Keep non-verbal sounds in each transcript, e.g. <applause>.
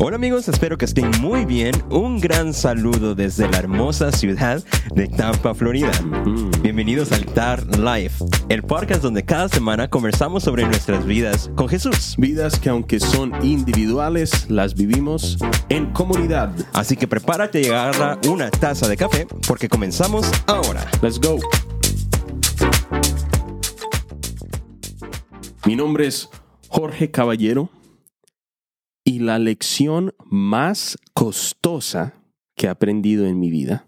Hola amigos, espero que estén muy bien. Un gran saludo desde la hermosa ciudad de Tampa, Florida. Bienvenidos al TAR Life, el podcast donde cada semana conversamos sobre nuestras vidas con Jesús. Vidas que aunque son individuales, las vivimos en comunidad. Así que prepárate y agarra una taza de café porque comenzamos ahora. Let's go. Mi nombre es Jorge Caballero y la lección más costosa que he aprendido en mi vida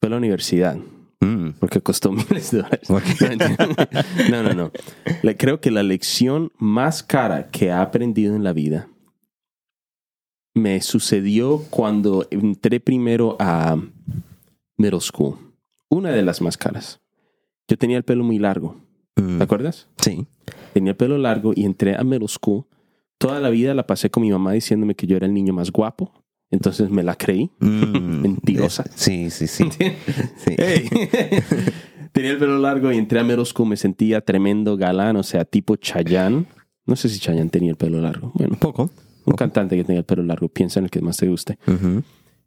fue la universidad. Mm. Porque costó <laughs> miles de dólares. No, no, no. Creo que la lección más cara que he aprendido en la vida me sucedió cuando entré primero a middle school. Una de las más caras. Yo tenía el pelo muy largo. Mm. ¿Te acuerdas? Sí. Tenía el pelo largo y entré a middle school. Toda la vida la pasé con mi mamá diciéndome que yo era el niño más guapo. Entonces me la creí. Mm. <laughs> Mentirosa. Sí, sí, sí. <laughs> Sí. Hey. <laughs> Tenía el pelo largo y entré a middle school. Me sentía tremendo galán, o sea, tipo Chayanne. No sé si Chayanne tenía el pelo largo. Bueno, Un poco. un cantante que tenía el pelo largo. Piensa en el que más te guste.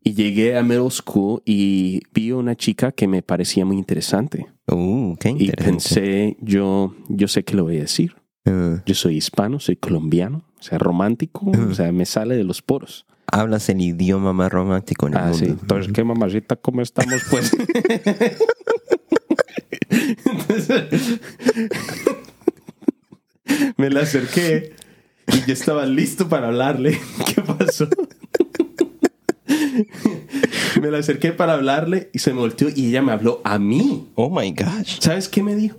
Y llegué a middle school y vi a una chica que me parecía muy interesante. Uh, qué Y pensé, yo, yo sé qué le voy a decir. Uh, Yo soy hispano, soy colombiano, o sea, romántico, o sea, me sale de los poros. hablas el idioma más romántico en el Ah, mundo. sí. Entonces, ¿qué mamacita? ¿Cómo estamos, pues? Entonces, <laughs> me la acerqué y yo estaba listo para hablarle. <laughs> ¿Qué pasó? me la acerqué para hablarle y se me volteó y ella me habló a mí. Oh my gosh. ¿Sabes qué me dijo?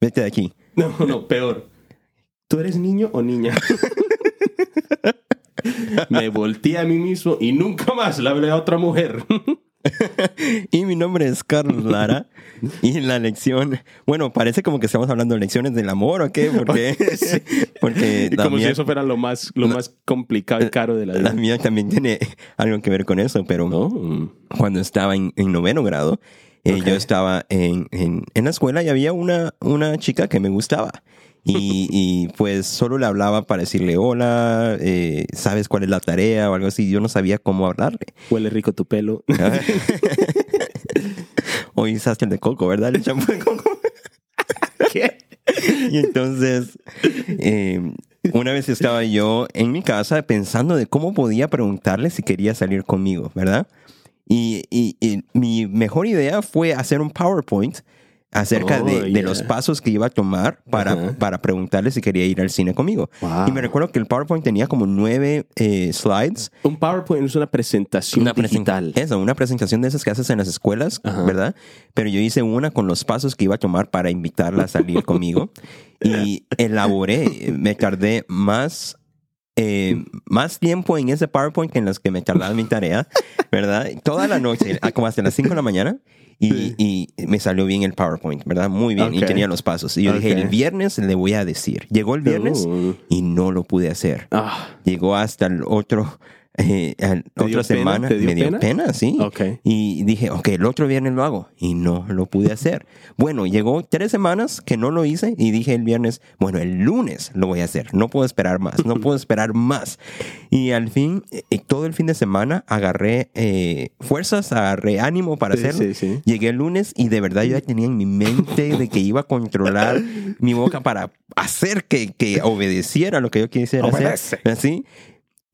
Vete de aquí. No, no, peor. ¿Tú eres niño o niña? <laughs> Me volteé a mí mismo y nunca más le hablé a otra mujer. <laughs> Y mi nombre es Carlos Lara. <laughs> y la lección, bueno, parece como que estamos hablando de lecciones del amor o qué, porque, porque Y la, como si eso fuera lo más, lo más complicado y caro de la la vida. mía también tiene algo que ver con eso, pero No. cuando estaba en, en noveno grado, eh, Ok. yo estaba en, en, en la escuela y había una, una chica que me gustaba. <laughs> Y, y, pues solo le hablaba para decirle hola, eh, sabes cuál es la tarea o algo así. Yo no sabía cómo hablarle. Huele rico tu pelo. Hoy usaste el de coco, ¿verdad? El champú de coco. <laughs> ¿Qué? Y entonces, eh, una vez estaba yo en mi casa pensando de cómo podía preguntarle si quería salir conmigo, ¿verdad? Y, y- y mi mejor idea fue hacer un PowerPoint acerca Oh, de, de yeah. los pasos que iba a tomar para, Ajá. para preguntarle si quería ir al cine conmigo. Wow. Y me recuerdo que el PowerPoint tenía como nueve eh, slides Un PowerPoint es una presentación una presen- digital. Eso, una presentación de esas que haces en las escuelas, Ajá. ¿verdad? Pero yo hice una con los pasos que iba a tomar para invitarla a salir conmigo. <laughs> Y elaboré, me tardé más, eh, más tiempo en ese PowerPoint que en los que me tardaba mi tarea, ¿verdad? Toda la noche, como hasta las 5 de la mañana. Y, Sí. y me salió bien el PowerPoint, ¿verdad? Muy bien. Y tenía los pasos. Y yo dije, el viernes le voy a decir. Llegó el viernes Uh. y no lo pude hacer Ah, llegó hasta el otro, eh, al- ¿Te dio otra semana. ¿Te dio me dio pena? pena, sí. Ok. Y dije, ok, el otro viernes lo hago. Y no lo pude hacer. Bueno, llegó tres semanas que no lo hice y dije el viernes, bueno, el lunes lo voy a hacer. No puedo esperar más, no <laughs> puedo esperar más. Y al fin, eh, todo el fin de semana agarré eh, fuerzas, agarré ánimo para Sí, hacerlo. sí, sí. Llegué el lunes y de verdad yo ya tenía en mi mente de que iba a controlar mi boca para hacer que, que obedeciera lo que yo quisiera Obedece. hacer. Así.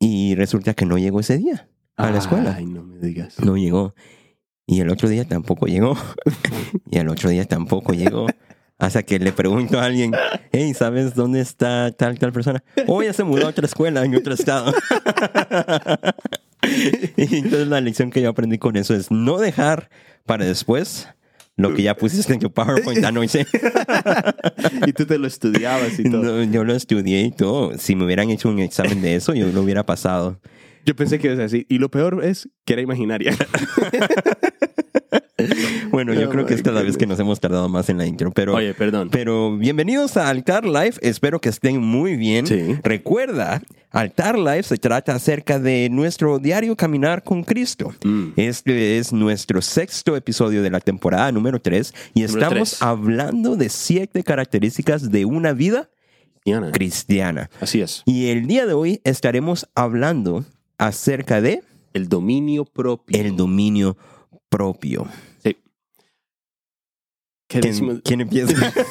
Y resulta que no llegó ese día a la escuela. Ay, no me digas. No llegó. Y el otro día tampoco llegó. <laughs> y el otro día tampoco llegó. Hasta que le pregunto a alguien, hey, ¿sabes dónde está tal, tal persona? Oh, ya se mudó a otra escuela en otro estado. <laughs> y entonces la lección que yo aprendí con eso es no dejar para después lo que ya pusiste en tu PowerPoint anoche. <laughs> y tú te lo estudiabas y todo. No, yo lo estudié y todo. Si me hubieran hecho un examen de eso, yo lo hubiera pasado. Yo pensé que ibas a decir, y lo peor es que era imaginaria. <laughs> Bueno, yo Oh creo que esta es la vez que nos hemos tardado más en la intro, pero... Oye, perdón. Pero bienvenidos a Altar Life, espero que estén muy bien. Sí. Recuerda, Altar Life se trata acerca de nuestro diario caminar con Cristo. Mm. Este es nuestro sexto episodio de la temporada número 3 y Número estamos hablando de siete características de una vida cristiana. Así es. Y el día de hoy estaremos hablando acerca de El dominio propio. el dominio propio. Sí. ¿Qué ¿Quién, quién empieza? <laughs>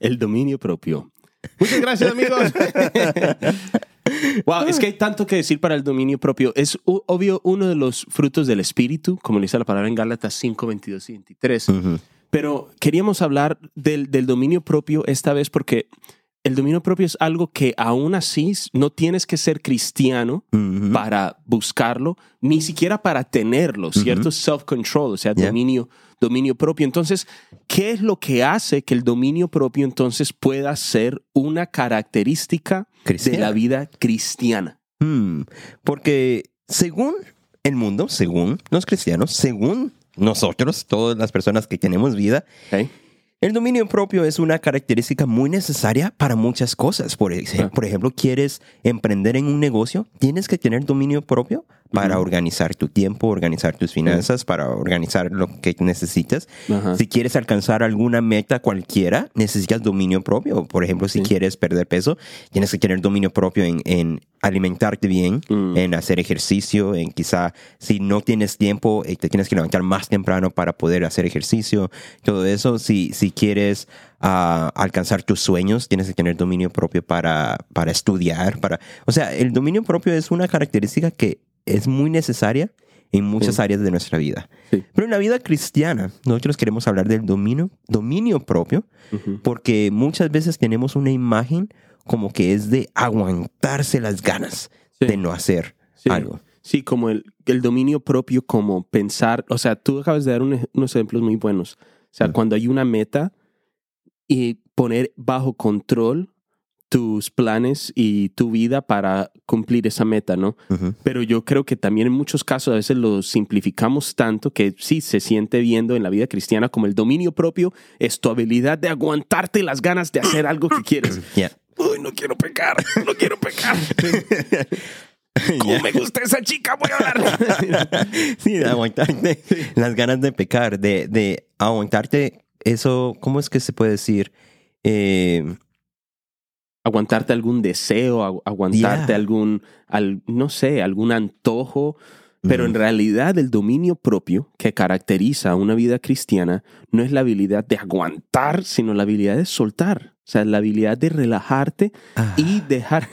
El dominio propio. Muchas gracias, amigos. <laughs> wow, es que hay tanto que decir para el dominio propio. Es obvio uno de los frutos del espíritu, como dice la palabra en Gálatas 5, 22 y 23. Ujú. Pero queríamos hablar del, del dominio propio esta vez porque el dominio propio es algo que aún así no tienes que ser cristiano para buscarlo, ni siquiera para tenerlo, ¿cierto? Self-control, o sea, Yeah. dominio, dominio propio. Entonces, ¿qué es lo que hace que el dominio propio entonces pueda ser una característica de la vida cristiana? Hmm, Porque según el mundo, según los cristianos, según nosotros, todas las personas que tenemos vida. El dominio propio es una característica muy necesaria para muchas cosas. Por, ej- Ah. por ejemplo, quieres emprender en un negocio, tienes que tener dominio propio para organizar tu tiempo, organizar tus finanzas, para organizar lo que necesitas. Si quieres alcanzar alguna meta cualquiera, necesitas dominio propio. Por ejemplo, si quieres perder peso, tienes que tener dominio propio en, en alimentarte bien, Mm. en hacer ejercicio, en quizá si no tienes tiempo, eh, te tienes que levantar más temprano para poder hacer ejercicio. Todo eso, si, si quieres ah, alcanzar tus sueños, tienes que tener dominio propio para, para estudiar. Para, o sea, el dominio propio es una característica que es muy necesaria en muchas Sí. áreas de nuestra vida. Sí. Pero en la vida cristiana, nosotros queremos hablar del dominio, dominio propio, Ujú. porque muchas veces tenemos una imagen como que es de aguantarse las ganas Sí. de no hacer algo. Sí, como el, el dominio propio, como pensar, o sea, tú acabas de dar un unos ejemplos muy buenos. O sea, Mm. cuando hay una meta y poner bajo control tus planes y tu vida para cumplir esa meta, ¿no? Pero yo creo que también en muchos casos a veces lo simplificamos tanto que sí se siente viendo en la vida cristiana como el dominio propio es tu habilidad de aguantarte las ganas de hacer algo que quieres. <coughs> Uy, no quiero pecar, no quiero pecar. <laughs> ¿Cómo me gusta esa chica? Voy a hablar. <laughs> sí, de aguantarte las ganas de pecar, de, de aguantarte eso, ¿cómo es que se puede decir? Eh, aguantarte algún deseo, agu- aguantarte Yeah. algún, al- no sé, algún antojo. Pero en realidad el dominio propio que caracteriza a una vida cristiana no es la habilidad de aguantar, sino la habilidad de soltar. O sea, la habilidad de relajarte Ah. y dejar... <laughs>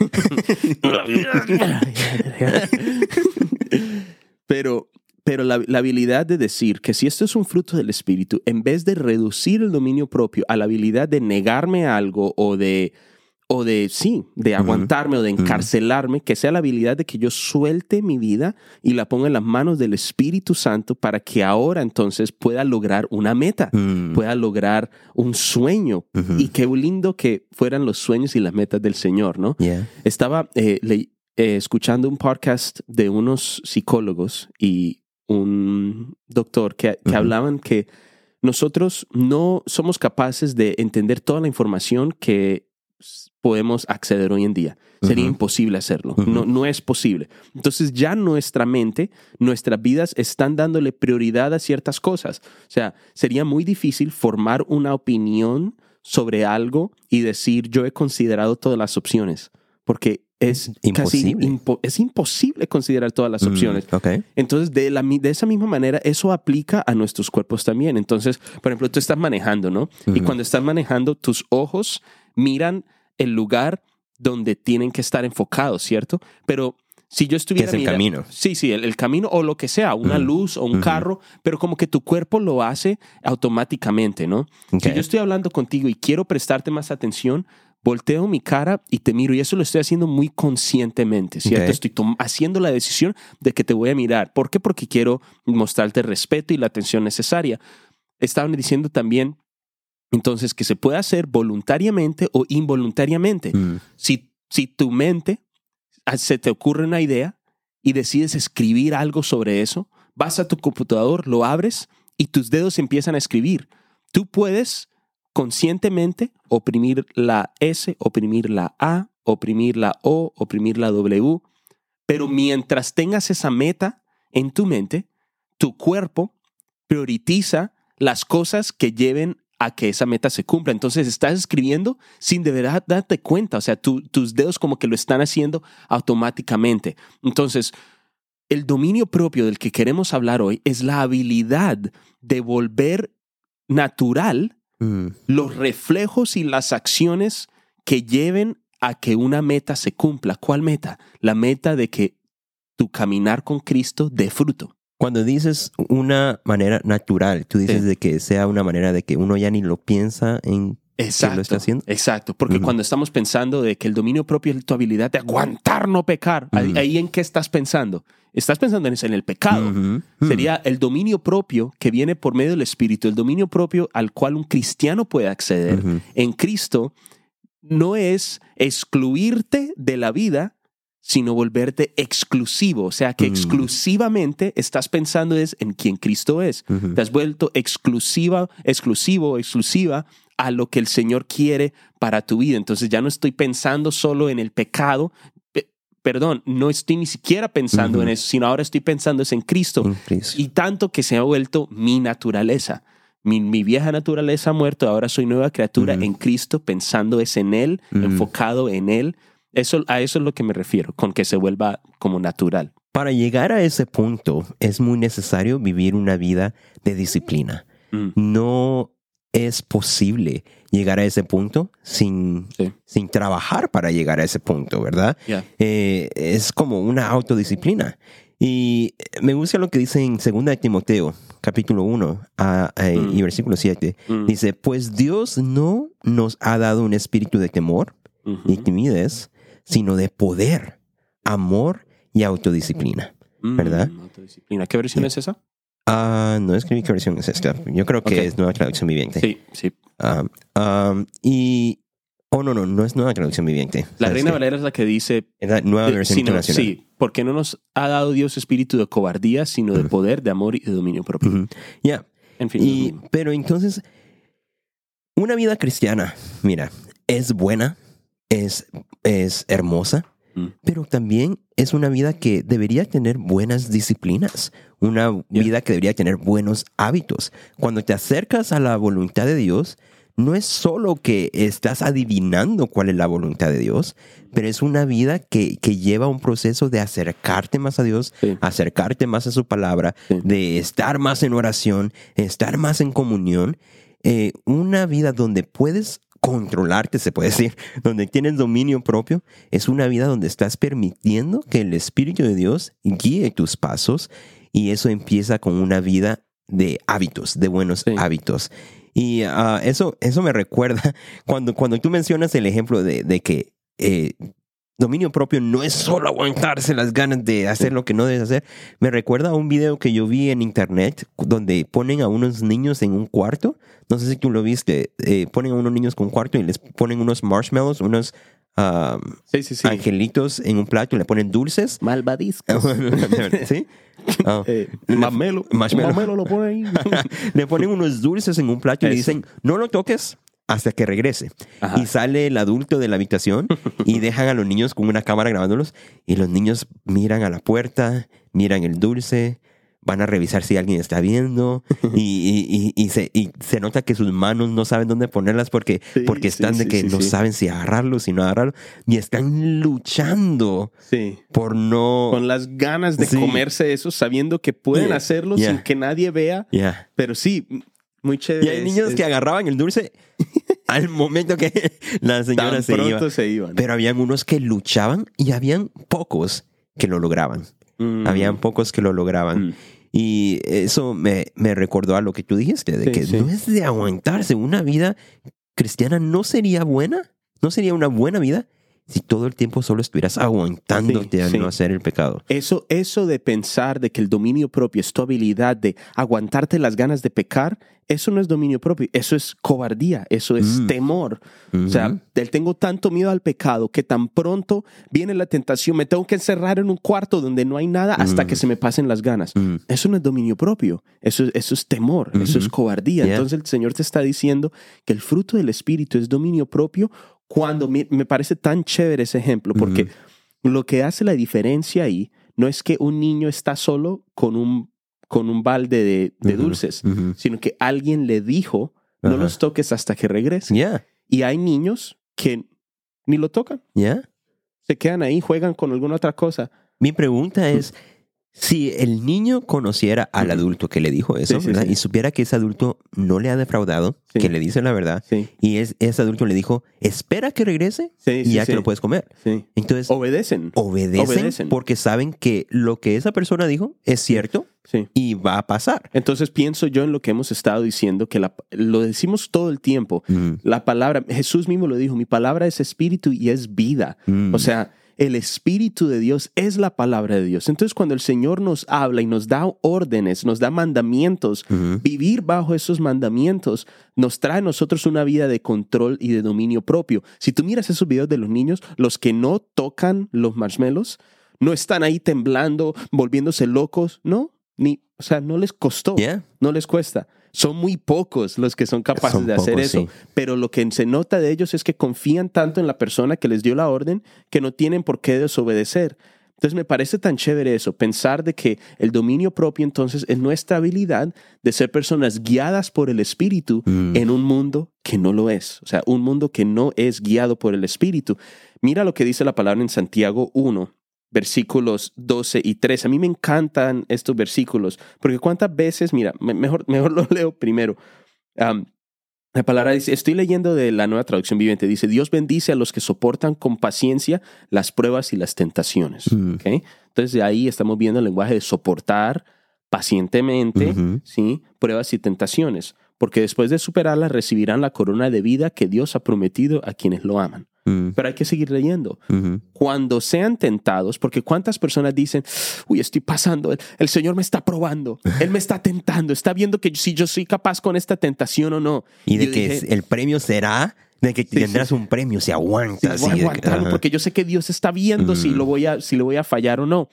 pero pero la, la habilidad de decir que si esto es un fruto del Espíritu, en vez de reducir el dominio propio a la habilidad de negarme algo o de, o de sí, de aguantarme o de encarcelarme, que sea la habilidad de que yo suelte mi vida y la ponga en las manos del Espíritu Santo para que ahora entonces pueda lograr una meta, Mm. pueda lograr un sueño. Y qué lindo que fueran los sueños y las metas del Señor, ¿no? Yeah. Estaba eh, eh, escuchando un podcast de unos psicólogos y un doctor que, que hablaban que nosotros no somos capaces de entender toda la información que podemos acceder hoy en día. Sería Ujú. imposible hacerlo. Ujú. no, no es posible. Entonces ya nuestra mente, nuestras vidas están dándole prioridad a ciertas cosas. O sea, sería muy difícil formar una opinión sobre algo y decir yo he considerado todas las opciones. Porque es casi Imposible. impo- es imposible considerar todas las Mm, opciones. ok. Entonces, de, la, de esa misma manera, eso aplica a nuestros cuerpos también. Entonces, por ejemplo, tú estás manejando, ¿no? Y Ujú. cuando estás manejando, tus ojos miran el lugar donde tienen que estar enfocados, ¿cierto? Pero si yo estuviera... es el mira- camino. Sí, sí, el, el camino o lo que sea, una luz o un carro, pero como que tu cuerpo lo hace automáticamente, ¿no? Ok. Si yo estoy hablando contigo y quiero prestarte más atención, volteo mi cara y te miro. Y eso lo estoy haciendo muy conscientemente, ¿cierto? Ok. Estoy haciendo la decisión de que te voy a mirar. ¿Por qué? Porque quiero mostrarte el respeto y la atención necesaria. Estaban diciendo también, entonces, que se puede hacer voluntariamente o involuntariamente. Mm. Si, si tu mente ah, se te ocurre una idea y decides escribir algo sobre eso, vas a tu computador, lo abres y tus dedos empiezan a escribir. Tú puedes conscientemente oprimir la S, oprimir la A, oprimir la O, oprimir la W, pero mientras tengas esa meta en tu mente, tu cuerpo prioritiza las cosas que lleven a que esa meta se cumpla. Entonces estás escribiendo sin de verdad darte cuenta, o sea, tu- tus dedos como que lo están haciendo automáticamente. Entonces, el dominio propio del que queremos hablar hoy es la habilidad de volver natural Mm, los reflejos y las acciones que lleven a que una meta se cumpla. ¿Cuál meta? La meta de que tu caminar con Cristo dé fruto. Cuando dices una manera natural, tú dices Sí. de que sea una manera de que uno ya ni lo piensa en Exacto. lo está haciendo? Exacto. Porque cuando estamos pensando de que el dominio propio es tu habilidad de aguantar no pecar, ahí, Ujú. ahí en qué estás pensando? Estás pensando en, en el pecado. Sería el dominio propio que viene por medio del Espíritu, el dominio propio al cual un cristiano puede acceder. En Cristo no es excluirte de la vida, sino volverte exclusivo. O sea, que Mm. exclusivamente estás pensando es en quien Cristo es. Te has vuelto exclusiva, exclusivo, exclusiva a lo que el Señor quiere para tu vida. Entonces ya no estoy pensando solo en el pecado. Pe- Perdón, no estoy ni siquiera pensando en eso, sino ahora estoy pensando es en Cristo. Y tanto que se ha vuelto mi naturaleza. Mi, mi vieja naturaleza ha muerto, ahora soy nueva criatura en Cristo, pensando es en Él, enfocado en Él. Eso, a eso es lo que me refiero, con que se vuelva como natural. Para llegar a ese punto es muy necesario vivir una vida de disciplina. Mm. No es posible llegar a ese punto sin, Sí. sin trabajar para llegar a ese punto, ¿verdad? Eh, es como una autodisciplina. Y me gusta lo que dice en 2 de Timoteo, capítulo 1 a- a- Mm. y versículo 7. Mm. Dice, pues Dios no nos ha dado un espíritu de temor Ujú. y timidez, sino de poder, amor y autodisciplina. Mm, ¿verdad? autodisciplina. ¿Qué versión es esa? Ah, no escribí qué versión es esta. Yo creo que es nueva traducción viviente. Sí, sí. Ah, y. Oh, no, no, no es nueva traducción viviente. La ¿Sabes Reina? Valera es la que dice, Es la nueva de- versión sino- internacional. sí, porque no nos ha dado Dios espíritu de cobardía, sino de Ujú. poder, de amor y de dominio propio. Ya. En fin. Y, pero entonces, una vida cristiana, mira, es buena, es, es hermosa, Mm. pero también es una vida que debería tener buenas disciplinas, una vida que debería tener buenos hábitos. Cuando te acercas a la voluntad de Dios, no es solo que estás adivinando cuál es la voluntad de Dios, pero es una vida que, que lleva un proceso de acercarte más a Dios, Sí. acercarte más a su palabra, Sí. de estar más en oración, estar más en comunión, eh, una vida donde puedes controlarte, se puede decir, <laughs> donde tienes dominio propio, es una vida donde estás permitiendo que el Espíritu de Dios guíe tus pasos y eso empieza con una vida de hábitos, de buenos Sí. hábitos. Y ah, eso, eso me recuerda <laughs> cuando, cuando tú mencionas el ejemplo de, de que eh, dominio propio no es solo aguantarse las ganas de hacer lo que no debes hacer. Me recuerda a un video que yo vi en internet donde ponen a unos niños en un cuarto. No sé si tú lo viste. eh, ponen a unos niños con un cuarto y les ponen unos marshmallows, unos Sí, sí, sí. angelitos en un plato y le ponen dulces. Malvadiscos. <laughs> ¿Sí? <laughs> Eh, Mamelo. Marshmallow. Mamelo lo pone ahí. <laughs> le ponen unos dulces en un plato y le dicen, no lo toques hasta que regrese. Ajá. Y sale el adulto de la habitación y <laughs> dejan a los niños con una cámara grabándolos y los niños miran a la puerta, miran el dulce, van a revisar si alguien está viendo y, y- y- y se, y se nota que sus manos no saben dónde ponerlas porque, Sí, porque sí, están de que sí, no saben si agarrarlo, si no agarrarlo y están luchando Sí. por no... Con las ganas de comerse eso, sabiendo que pueden Yeah. hacerlo Yeah. sin que nadie vea. Pero sí, muy chévere. Y hay niños es- que agarraban el dulce al momento que <laughs> la señora tan se pronto iba. se iban. Pero habían unos que luchaban y habían pocos que lo lograban. Mm. Habían pocos que lo lograban. Mm. Y eso me, me recordó a lo que tú dijiste, de Sí, que sí. no es de aguantarse. Una vida cristiana no sería buena, no sería una buena vida si todo el tiempo solo estuvieras aguantándote Sí, a sí. no hacer el pecado. Eso, eso de pensar de que el dominio propio es tu habilidad de aguantarte las ganas de pecar, eso no es dominio propio, eso es cobardía, eso es Mm. temor. O sea, tengo tanto miedo al pecado que tan pronto viene la tentación, me tengo que encerrar en un cuarto donde no hay nada hasta Mm. que se me pasen las ganas. Mm. Eso no es dominio propio, eso, eso es temor, eso es cobardía. Yeah. Entonces el Señor te está diciendo que el fruto del Espíritu es dominio propio cuando me, me parece tan chévere ese ejemplo, porque lo que hace la diferencia ahí no es que un niño está solo con un, con un balde de, dulces, sino que alguien le dijo, no los toques hasta que regrese. Yeah, Y hay niños que ni lo tocan, yeah. se quedan ahí, juegan con alguna otra cosa. Mi pregunta es, si el niño conociera al adulto que le dijo eso, Sí, sí, ¿verdad? sí. y supiera que ese adulto no le ha defraudado, que le dice la verdad, y es, ese adulto le dijo, espera que regrese y ya te lo puedes comer. Entonces, Obedecen. obedecen, obedecen. porque saben que lo que esa persona dijo es cierto y va a pasar. Entonces pienso yo en lo que hemos estado diciendo, que la- lo decimos todo el tiempo. Mm, La palabra, Jesús mismo lo dijo, mi palabra es espíritu y es vida. mm. O sea, el espíritu de Dios es la palabra de Dios. Entonces cuando el Señor nos habla y nos da órdenes, nos da mandamientos, vivir bajo esos mandamientos nos trae a nosotros una vida de control y de dominio propio. Si tú miras esos videos de los niños, los que no tocan los marshmallows, no están ahí temblando, volviéndose locos, no, ni, o sea, no les costó, Yeah. no les cuesta. Son muy pocos los que son capaces Son de hacer pocos, eso, sí. pero lo que se nota de ellos es que confían tanto en la persona que les dio la orden que no tienen por qué desobedecer. Entonces me parece tan chévere eso, pensar de que el dominio propio entonces es nuestra habilidad de ser personas guiadas por el Espíritu Mm. en un mundo que no lo es, o sea, un mundo que no es guiado por el Espíritu. Mira lo que dice la palabra en Santiago 1, versículos 12 y 13. A mí me encantan estos versículos, porque cuántas veces, mira, me- mejor, <laughs> mejor lo leo primero. La palabra dice, estoy leyendo de la nueva traducción viviente, dice, Dios bendice a los que soportan con paciencia las pruebas y las tentaciones. Mm. ¿ok? Entonces de ahí estamos viendo el lenguaje de soportar pacientemente. ¿sí? pruebas y tentaciones, porque después de superarlas recibirán la corona de vida que Dios ha prometido a quienes lo aman. Mm. Pero hay que seguir leyendo. Ujú. Cuando sean tentados, porque cuántas personas dicen, uy, estoy pasando, el, el Señor me está probando, <laughs> Él me está tentando, está viendo que si yo soy capaz con esta tentación o no. Y de Yo que dije, el premio será de que Sí, tendrás sí. un premio si Sí, aguantas. voy a y de que- aguantarlo ajá. porque yo sé que Dios está viendo si, Mm. lo voy a, si lo voy a fallar o no.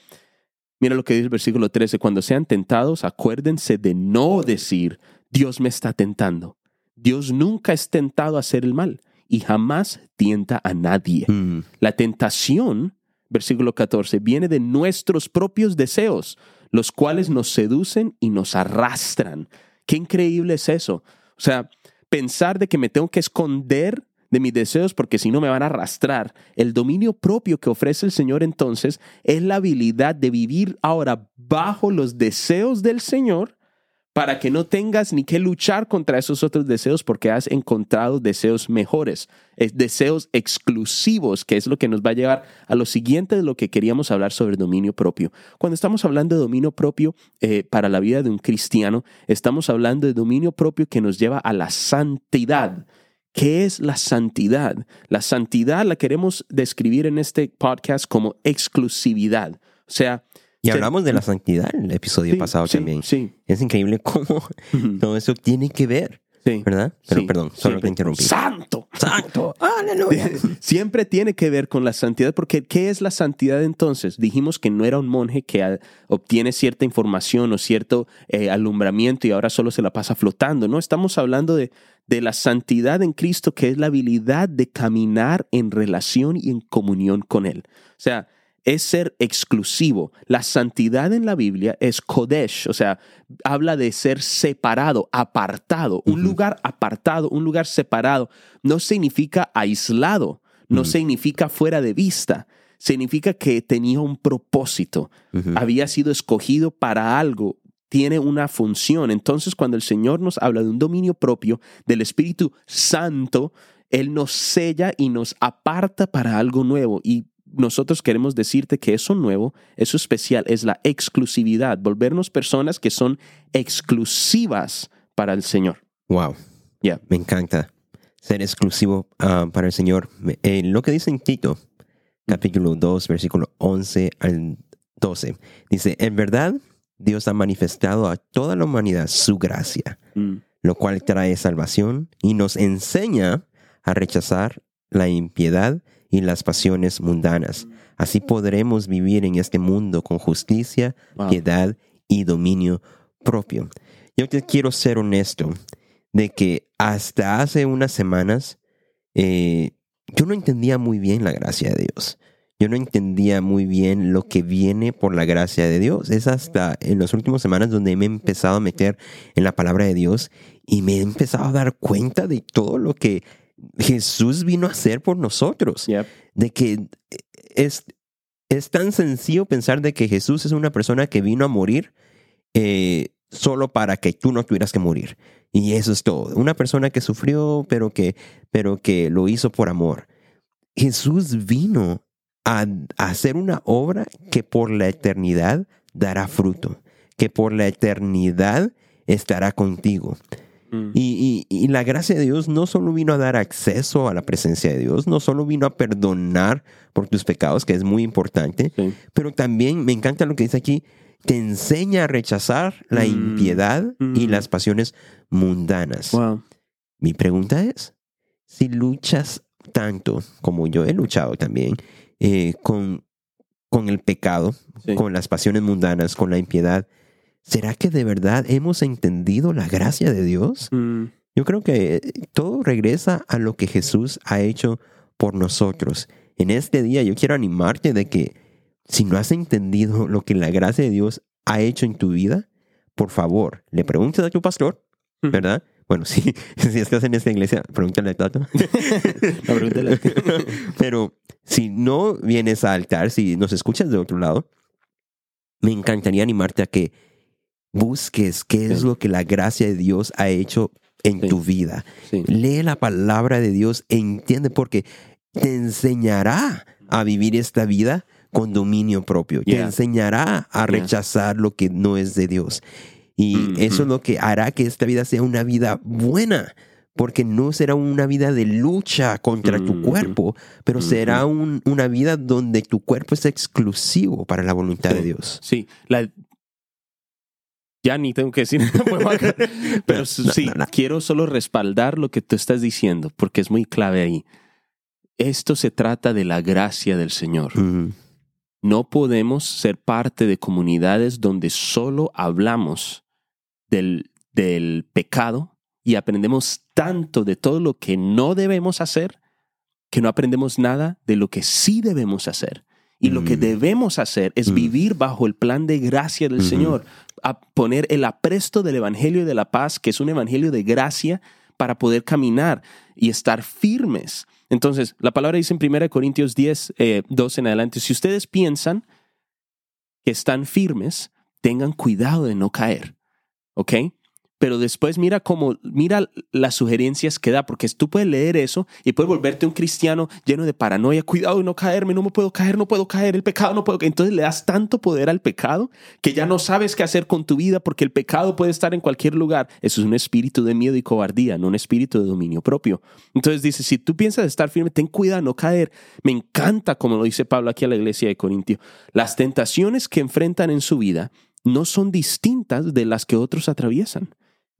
Mira lo que dice el versículo 13. Cuando sean tentados, acuérdense de no decir, Dios me está tentando. Dios nunca es tentado a hacer el mal y jamás tienta a nadie. Mm. La tentación, versículo 14, viene de nuestros propios deseos, los cuales nos seducen y nos arrastran. Qué increíble es eso. O sea, pensar de que me tengo que esconder de mis deseos porque si no me van a arrastrar. El dominio propio que ofrece el Señor entonces es la habilidad de vivir ahora bajo los deseos del Señor para que no tengas ni que luchar contra esos otros deseos porque has encontrado deseos mejores, deseos exclusivos, que es lo que nos va a llevar a lo siguiente de lo que queríamos hablar sobre dominio propio. Cuando estamos hablando de dominio propio eh, para la vida de un cristiano, estamos hablando de dominio propio que nos lleva a la santidad. ¿Qué es la santidad? La santidad la queremos describir en este podcast como exclusividad. O sea, Y hablamos de la santidad en el episodio Sí, pasado sí, también. Sí. Es increíble cómo todo eso tiene que ver, Sí. ¿verdad? Pero Sí, perdón, solo siempre. te interrumpí. ¡Santo! ¡Santo! ¡Aleluya! <laughs> Siempre tiene que ver con la santidad, porque ¿qué es la santidad entonces? Dijimos que no era un monje que obtiene cierta información o cierto eh, alumbramiento y ahora solo se la pasa flotando, ¿no? Estamos hablando de, de la santidad en Cristo, que es la habilidad de caminar en relación y en comunión con Él. O sea, es ser exclusivo. La santidad en la Biblia es Kodesh, o sea, habla de ser separado, apartado, un lugar apartado, un lugar separado. No significa aislado, no significa fuera de vista, significa que tenía un propósito, había sido escogido para algo, tiene una función. Entonces, cuando el Señor nos habla de un dominio propio del Espíritu Santo, Él nos sella y nos aparta para algo nuevo. Y nosotros queremos decirte que eso nuevo, eso especial, es la exclusividad, volvernos personas que son exclusivas para el Señor. Wow. Ya. Me encanta ser exclusivo ah, para el Señor. Eh, lo que dice en Tito, capítulo 2, versículo 11 al 12, dice, en verdad, Dios ha manifestado a toda la humanidad su gracia, Mm. lo cual trae salvación y nos enseña a rechazar la impiedad y las pasiones mundanas. Así podremos vivir en este mundo con justicia, Wow. piedad y dominio propio. Yo te quiero ser honesto de que hasta hace unas semanas eh, yo no entendía muy bien la gracia de Dios. yo no entendía muy bien lo que viene por la gracia de Dios. Es hasta en las últimas semanas donde me he empezado a meter en la palabra de Dios y me he empezado a dar cuenta de todo lo que Jesús vino a hacer por nosotros. De que es, es tan sencillo pensar de que Jesús es una persona que vino a morir eh, solo para que tú no tuvieras que morir. Y eso es todo. Una persona que sufrió, pero que, pero que lo hizo por amor. Jesús vino a, hacer una obra que por la eternidad dará fruto, que por la eternidad estará contigo. Mm. Y, la gracia de Dios no solo vino a dar acceso a la presencia de Dios, no solo vino a perdonar por tus pecados, que es muy importante, pero también me encanta lo que dice aquí, te enseña a rechazar la mm. impiedad y mm. las pasiones mundanas. Mi pregunta es, si luchas tanto como yo he luchado también eh, con, con el pecado, con las pasiones mundanas, con la impiedad, ¿será que de verdad hemos entendido la gracia de Dios? Mm. Yo creo que todo regresa a lo que Jesús ha hecho por nosotros. En este día yo quiero animarte de que si no has entendido lo que la gracia de Dios ha hecho en tu vida, por favor, le preguntes a tu pastor, ¿verdad? Bueno, <laughs> si, si estás en esta iglesia, pregúntale a Tato. <laughs> <laughs> Pero si no vienes al altar, si nos escuchas de otro lado, me encantaría animarte a que busques qué es lo que la gracia de Dios ha hecho en tu vida. Lee la palabra de Dios, entiende, porque te enseñará a vivir esta vida con dominio propio. Te enseñará a rechazar lo que no es de Dios. Y mm-hmm. eso es lo que hará que esta vida sea una vida buena, porque no será una vida de lucha contra tu mm-hmm. cuerpo, pero será mm-hmm. una vida donde tu cuerpo es exclusivo para la voluntad de Dios. Sí, ya ni tengo que decir, <laughs> <laughs> pero sí, quiero solo respaldar lo que tú estás diciendo, porque es muy clave ahí. Esto se trata de la gracia del Señor. No podemos ser parte de comunidades donde solo hablamos del, del pecado y aprendemos tanto de todo lo que no debemos hacer que no aprendemos nada de lo que sí debemos hacer. Y lo que mm. debemos hacer es mm. vivir bajo el plan de gracia del Señor, a poner el apresto del Evangelio de la paz, que es un Evangelio de gracia, para poder caminar y estar firmes. Entonces, la palabra dice en 1 Corintios 10, 12 eh, en adelante, si ustedes piensan que están firmes, tengan cuidado de no caer. ¿Ok? Pero después mira cómo, mira las sugerencias que da, porque tú puedes leer eso y puedes volverte un cristiano lleno de paranoia, cuidado de no caerme, no me puedo caer, no puedo caer, el pecado no puedo Entonces le das tanto poder al pecado que ya no sabes qué hacer con tu vida porque el pecado puede estar en cualquier lugar. Eso es un espíritu de miedo y cobardía, no un espíritu de dominio propio. Entonces dice, si tú piensas estar firme, ten cuidado, no caer. Me encanta, como lo dice Pablo aquí a la iglesia de Corintio, las tentaciones que enfrentan en su vida no son distintas de las que otros atraviesan.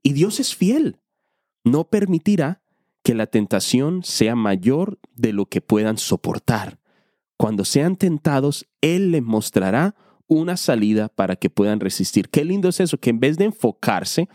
Y Dios es fiel. No permitirá que la tentación sea mayor de lo que puedan soportar. Cuando sean tentados, Él les mostrará una salida para que puedan resistir. Qué lindo es eso, que en vez de enfocarse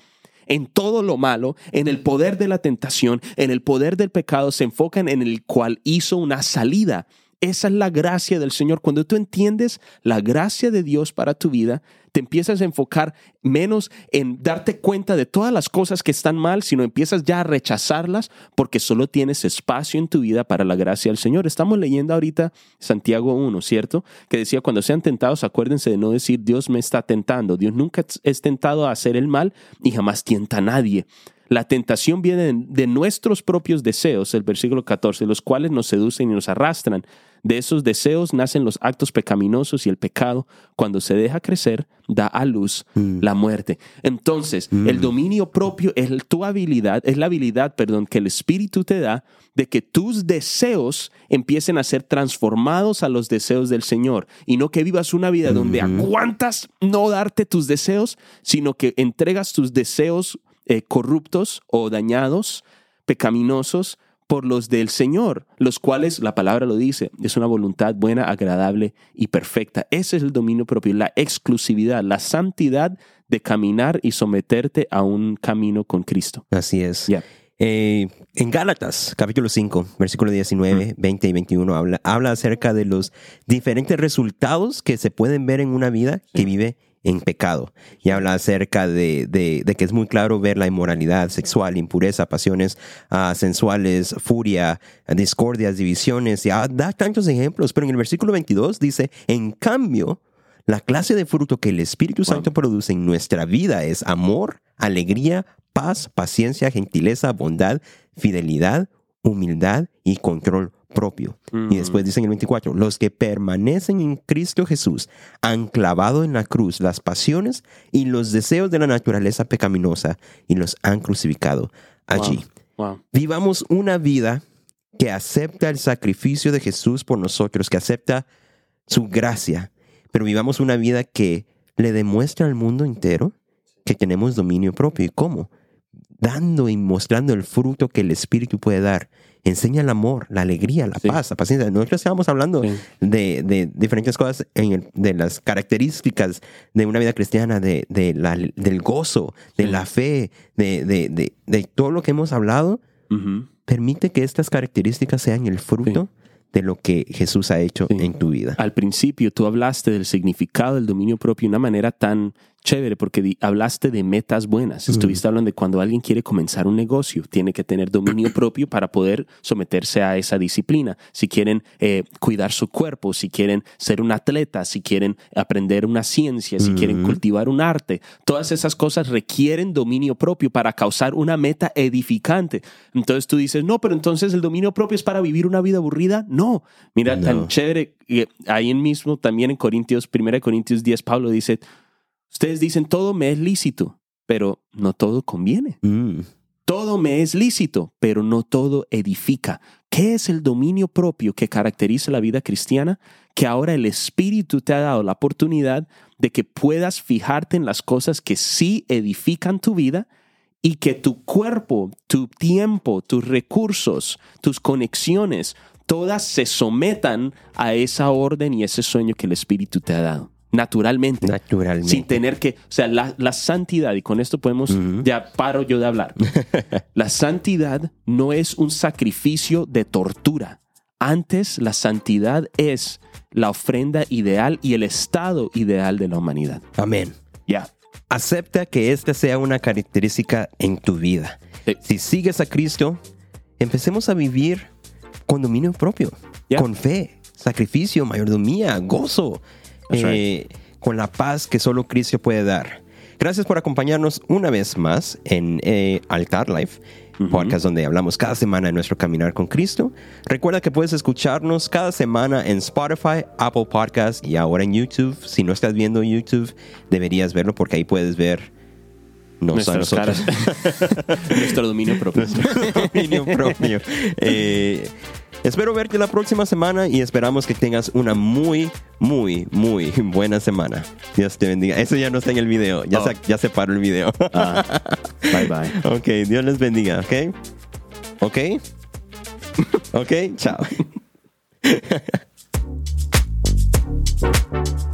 en todo lo malo, en el poder de la tentación, en el poder del pecado, se enfocan en el cual hizo una salida. Esa es la gracia del Señor. Cuando tú entiendes la gracia de Dios para tu vida, te empiezas a enfocar menos en darte cuenta de todas las cosas que están mal, sino empiezas ya a rechazarlas porque solo tienes espacio en tu vida para la gracia del Señor. Estamos leyendo ahorita Santiago 1, ¿cierto? Que decía, cuando sean tentados, acuérdense de no decir Dios me está tentando. Dios nunca es tentado a hacer el mal y jamás tienta a nadie. La tentación viene de nuestros propios deseos, el versículo 14, los cuales nos seducen y nos arrastran. De esos deseos nacen los actos pecaminosos y el pecado, cuando se deja crecer, da a luz mm. la muerte. Entonces, mm. el dominio propio es tu habilidad, es la habilidad, perdón, que el Espíritu te da de que tus deseos empiecen a ser transformados a los deseos del Señor y no que vivas una vida donde aguantas no darte tus deseos, sino que entregas tus deseos eh, corruptos o dañados, pecaminosos, por los del Señor, los cuales, la palabra lo dice, es una voluntad buena, agradable y perfecta. Ese es el dominio propio, la exclusividad, la santidad de caminar y someterte a un camino con Cristo. Así es. Eh, en Gálatas, capítulo 5, versículo 19, 20 y 21, habla, habla acerca de los diferentes resultados que se pueden ver en una vida que vive en pecado. Y habla acerca de, de- de que es muy claro ver la inmoralidad sexual, impureza, pasiones ah, sensuales, furia, discordias, divisiones. Y ah, da tantos ejemplos, pero en el versículo 22 dice, en cambio, la clase de fruto que el Espíritu Santo produce en nuestra vida es amor, alegría, paz, paciencia, gentileza, bondad, fidelidad, humildad y control propio. Y después dice en el 24, los que permanecen en Cristo Jesús han clavado en la cruz las pasiones y los deseos de la naturaleza pecaminosa y los han crucificado allí. Wow. Vivamos una vida que acepta el sacrificio de Jesús por nosotros, que acepta su gracia, pero vivamos una vida que le demuestra al mundo entero que tenemos dominio propio. ¿Y cómo? Dando y mostrando el fruto que el Espíritu puede dar. Enseña el amor, la alegría, la Sí. paz, la paciencia. Nosotros estábamos hablando Sí. de, de diferentes cosas, en el- de las características de una vida cristiana, de, de la- del gozo, de Sí. la fe, de, todo lo que hemos hablado permite que estas características sean el fruto de lo que Jesús ha hecho Sí. en tu vida. Al principio tú hablaste del significado del dominio propio de una manera tan chévere porque hablaste de metas buenas. Estuviste hablando de cuando alguien quiere comenzar un negocio, tiene que tener dominio <coughs> propio para poder someterse a esa disciplina. Si quieren eh, cuidar su cuerpo, si quieren ser un atleta, si quieren aprender una ciencia, si quieren cultivar un arte, todas esas cosas requieren dominio propio para causar una meta edificante. Entonces tú dices, no, pero entonces el dominio propio es para vivir una vida aburrida. No, mira, No. tan chévere. Ahí mismo, también en Corintios, 1 Corintios 10, Pablo dice, ustedes dicen, todo me es lícito, pero no todo conviene. Mm, Todo me es lícito, pero no todo edifica. ¿Qué es el dominio propio que caracteriza la vida cristiana? Que ahora el Espíritu te ha dado la oportunidad de que puedas fijarte en las cosas que sí edifican tu vida y que tu cuerpo, tu tiempo, tus recursos, tus conexiones, todas se sometan a esa orden y ese sueño que el Espíritu te ha dado. Naturalmente. naturalmente. Sin tener que, o sea, la, la santidad, y con esto podemos, ya paro yo de hablar. <laughs> la santidad no es un sacrificio de tortura. Antes, la santidad es la ofrenda ideal y el estado ideal de la humanidad. Amén. Ya. Acepta que esta sea una característica en tu vida. Sí. Si sigues a Cristo, empecemos a vivir con dominio propio, con fe, sacrificio, mayordomía, gozo, Eh, con la paz que solo Cristo puede dar. Gracias por acompañarnos una vez más en eh, Altar Life, Ujú. podcast donde hablamos cada semana de nuestro caminar con Cristo. Recuerda que puedes escucharnos cada semana en Spotify, Apple Podcast y ahora en YouTube. Si no estás viendo YouTube, deberías verlo porque ahí puedes ver no Nuestras nosotros. caras. <laughs> Nuestro dominio propio. dominio propio. <laughs> Eh, Espero verte la próxima semana y esperamos que tengas una muy, muy, muy buena semana. Dios te bendiga. Eso ya no está en el video. Ya, oh. se, ya se paró el video. Ah, bye bye. <laughs> Ok, Dios les bendiga, ¿ok? ¿Ok? <laughs> ¿Ok? Chao. <laughs>